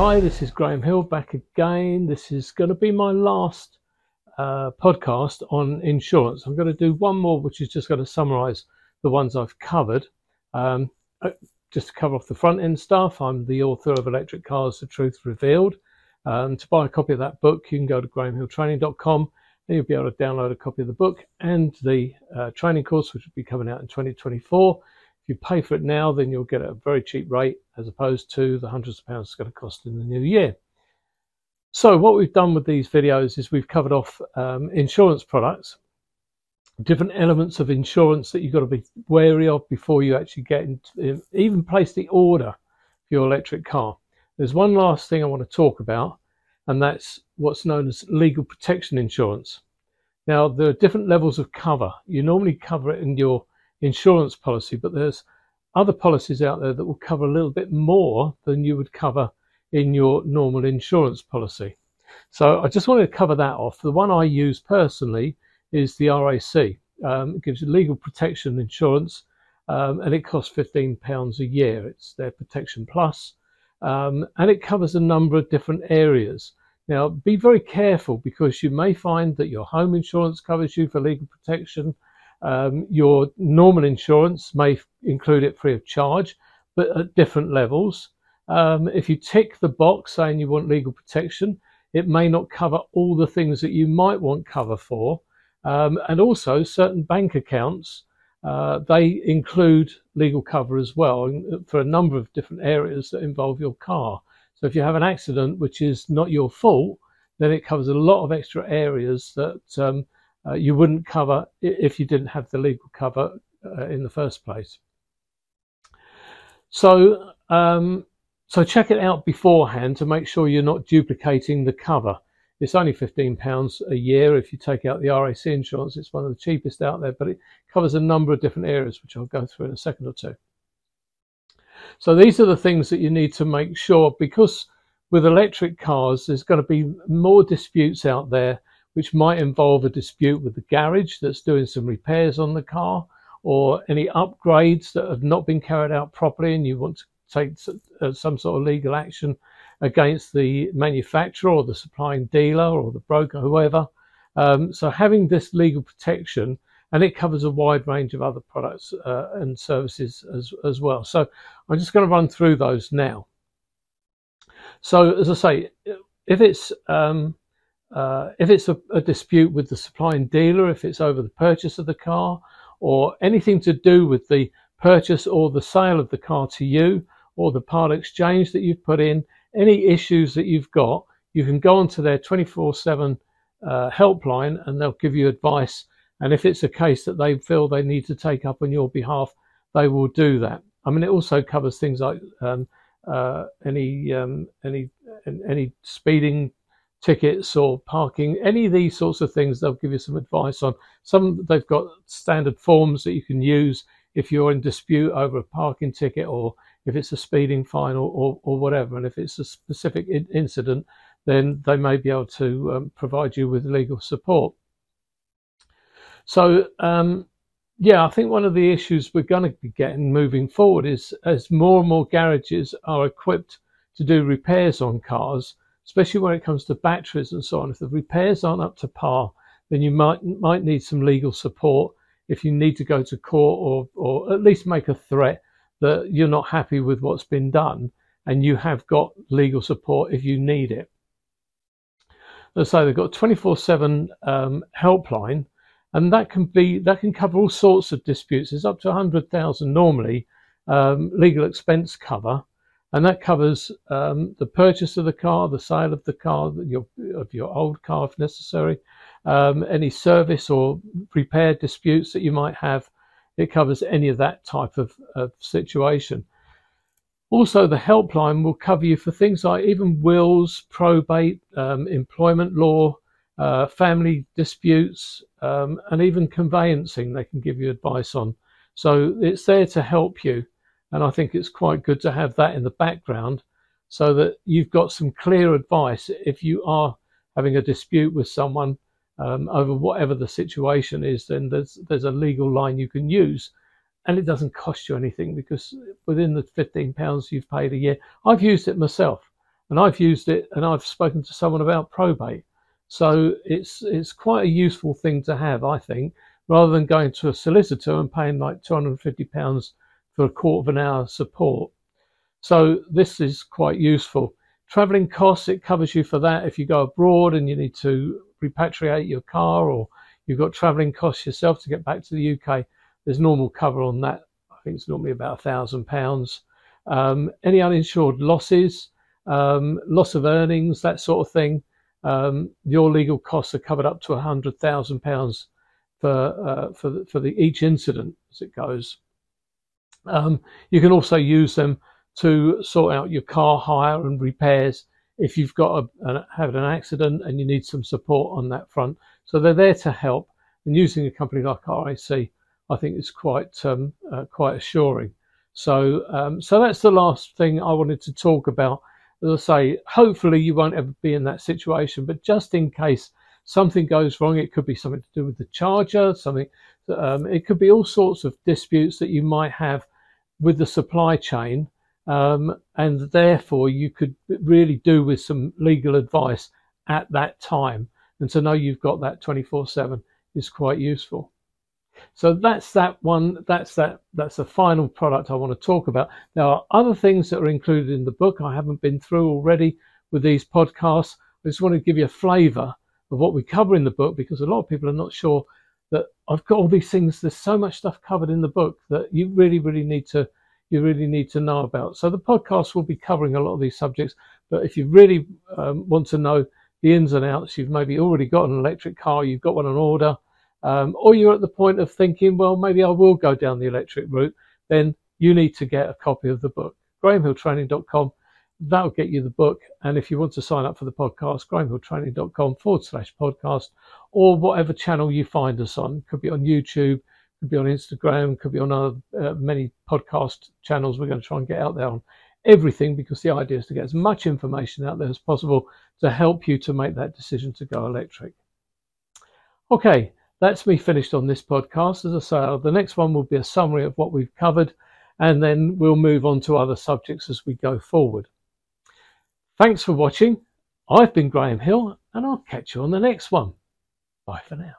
Hi, this is Graham Hill back again. This is going to be my last uh, podcast on insurance. I'm going to do one more, which is just going to summarize the ones I've covered. Um, uh, just to cover off the front end stuff, I'm the author of Electric Cars The Truth Revealed. Um, to buy a copy of that book, you can go to grahamhilltraining.com and you'll be able to download a copy of the book and the uh, training course, which will be coming out in 2024 you pay for it now, then you'll get a very cheap rate as opposed to the hundreds of pounds it's going to cost in the new year. So what we've done with these videos is we've covered off um, insurance products, different elements of insurance that you've got to be wary of before you actually get into, even place the order for your electric car. There's one last thing I want to talk about, and that's what's known as legal protection insurance. Now, there are different levels of cover. You normally cover it in your insurance policy, but there's other policies out there that will cover a little bit more than you would cover in your normal insurance policy. So I just wanted to cover that off. The one I use personally is the RAC. Um, it gives you legal protection insurance um, and it costs £15 a year. It's their Protection Plus, um, and it covers a number of different areas. Now, be very careful because you may find that your home insurance covers you for legal protection, um, your normal insurance may include it free of charge, but at different levels. Um, if you tick the box saying you want legal protection, it may not cover all the things that you might want cover for. Um, and also, certain bank accounts, uh, they include legal cover as well for a number of different areas that involve your car. So if you have an accident which is not your fault, then it covers a lot of extra areas that um, uh, you wouldn't cover if you didn't have the legal cover uh, in the first place. So, um, so check it out beforehand to make sure you're not duplicating the cover. It's only £15 a year if you take out the RAC insurance. It's one of the cheapest out there, but it covers a number of different areas, which I'll go through in a second or two. So these are the things that you need to make sure because with electric cars, there's going to be more disputes out there which might involve a dispute with the garage that's doing some repairs on the car or any upgrades that have not been carried out properly and you want to take uh, some sort of legal action against the manufacturer or the supplying dealer or the broker, whoever. Um, so having this legal protection and it covers a wide range of other products uh, and services as, as well. So I'm just going to run through those now. So as I say, if it's um, uh, if it's a, a, dispute with the supplying dealer, if it's over the purchase of the car, or anything to do with the purchase or the sale of the car to you, or the part exchange that you've put in, any issues that you've got, you can go onto their 24 7 uh, helpline and they'll give you advice. And if it's a case that they feel they need to take up on your behalf, they will do that. I mean, it also covers things like um, uh, any um, any any speeding tickets or parking, any of these sorts of things, they'll give you some advice on. Some they've got standard forms that you can use if you're in dispute over a parking ticket or if it's a speeding fine or, or, or whatever. And if it's a specific in- incident, then they may be able to um, provide you with legal support. So, um, yeah, I think one of the issues we're going to be getting moving forward is as more and more garages are equipped to do repairs on cars, especially when it comes to batteries and so on. If the repairs aren't up to par, then you might might need some legal support if you need to go to court or or at least make a threat that you're not happy with what's been done and you have got legal support if you need it. So they've got 24/7 um, helpline, and that can be that can cover all sorts of disputes. It's up to 100,000 normally um, legal expense cover, and that covers um, the purchase of the car, the sale of the car, your, of your old car if necessary, um, any service or repair disputes that you might have. It covers any of that type of, of situation. Also, the helpline will cover you for things like even wills, probate, um, employment law, uh, family disputes, um, and even conveyancing. They can give you advice on. So it's there to help you. And I think it's quite good to have that in the background so that you've got some clear advice if you are having a dispute with someone um, over whatever the situation is, then there's there's a legal line you can use, and it doesn't cost you anything because within the fifteen pounds you've paid a year, I've used it myself. and I've used it and I've spoken to someone about probate. So it's it's quite a useful thing to have, I think, rather than going to a solicitor and paying like two hundred and fifty pounds for a quarter of an hour support. So this is quite useful. Traveling costs, it covers you for that if you go abroad and you need to repatriate your car or you've got traveling costs yourself to get back to the UK. There's normal cover on that. I think it's normally about a thousand pounds. Um, any uninsured losses, um, loss of earnings, that sort of thing. Um, your legal costs are covered up to hundred thousand pounds for uh, for for the, each incident as it goes. Um, you can also use them to sort out your car hire and repairs if you've got a, a, had an accident and you need some support on that front. So they're there to help. And using a company like RAC, I think is quite um, uh, quite assuring. So um, so that's the last thing I wanted to talk about. As I say, hopefully you won't ever be in that situation, but just in case something goes wrong, it could be something to do with the charger, something. Um, it could be all sorts of disputes that you might have with the supply chain um, and therefore, you could really do with some legal advice at that time. And to know you've got that 24 7 is quite useful. So that's that one. That's that. That's the final product I want to talk about. There are other things that are included in the book I haven't been through already with these podcasts. I just want to give you a flavour of what we cover in the book because a lot of people are not sure that I've got all these things. There's so much stuff covered in the book that you really, really need to you really need to know about. So the podcast will be covering a lot of these subjects. But if you really um, want to know the ins and outs, you've maybe already got an electric car, you've got one on order, um, or you're at the point of thinking, well, maybe I will go down the electric route, then you need to get a copy of the book. GrahamHillTraining.com. That'll get you the book. And if you want to sign up for the podcast, GrahamHillTraining.com forward slash podcast, or whatever channel you find us on. Could be on YouTube, could be on Instagram, could be on other, uh, many podcast channels. We're going to try and get out there on everything because the idea is to get as much information out there as possible to help you to make that decision to go electric. Okay, that's me finished on this podcast. As I say, the next one will be a summary of what we've covered, and then we'll move on to other subjects as we go forward. Thanks for watching. I've been Graham Hill, and I'll catch you on the next one. Bye for now.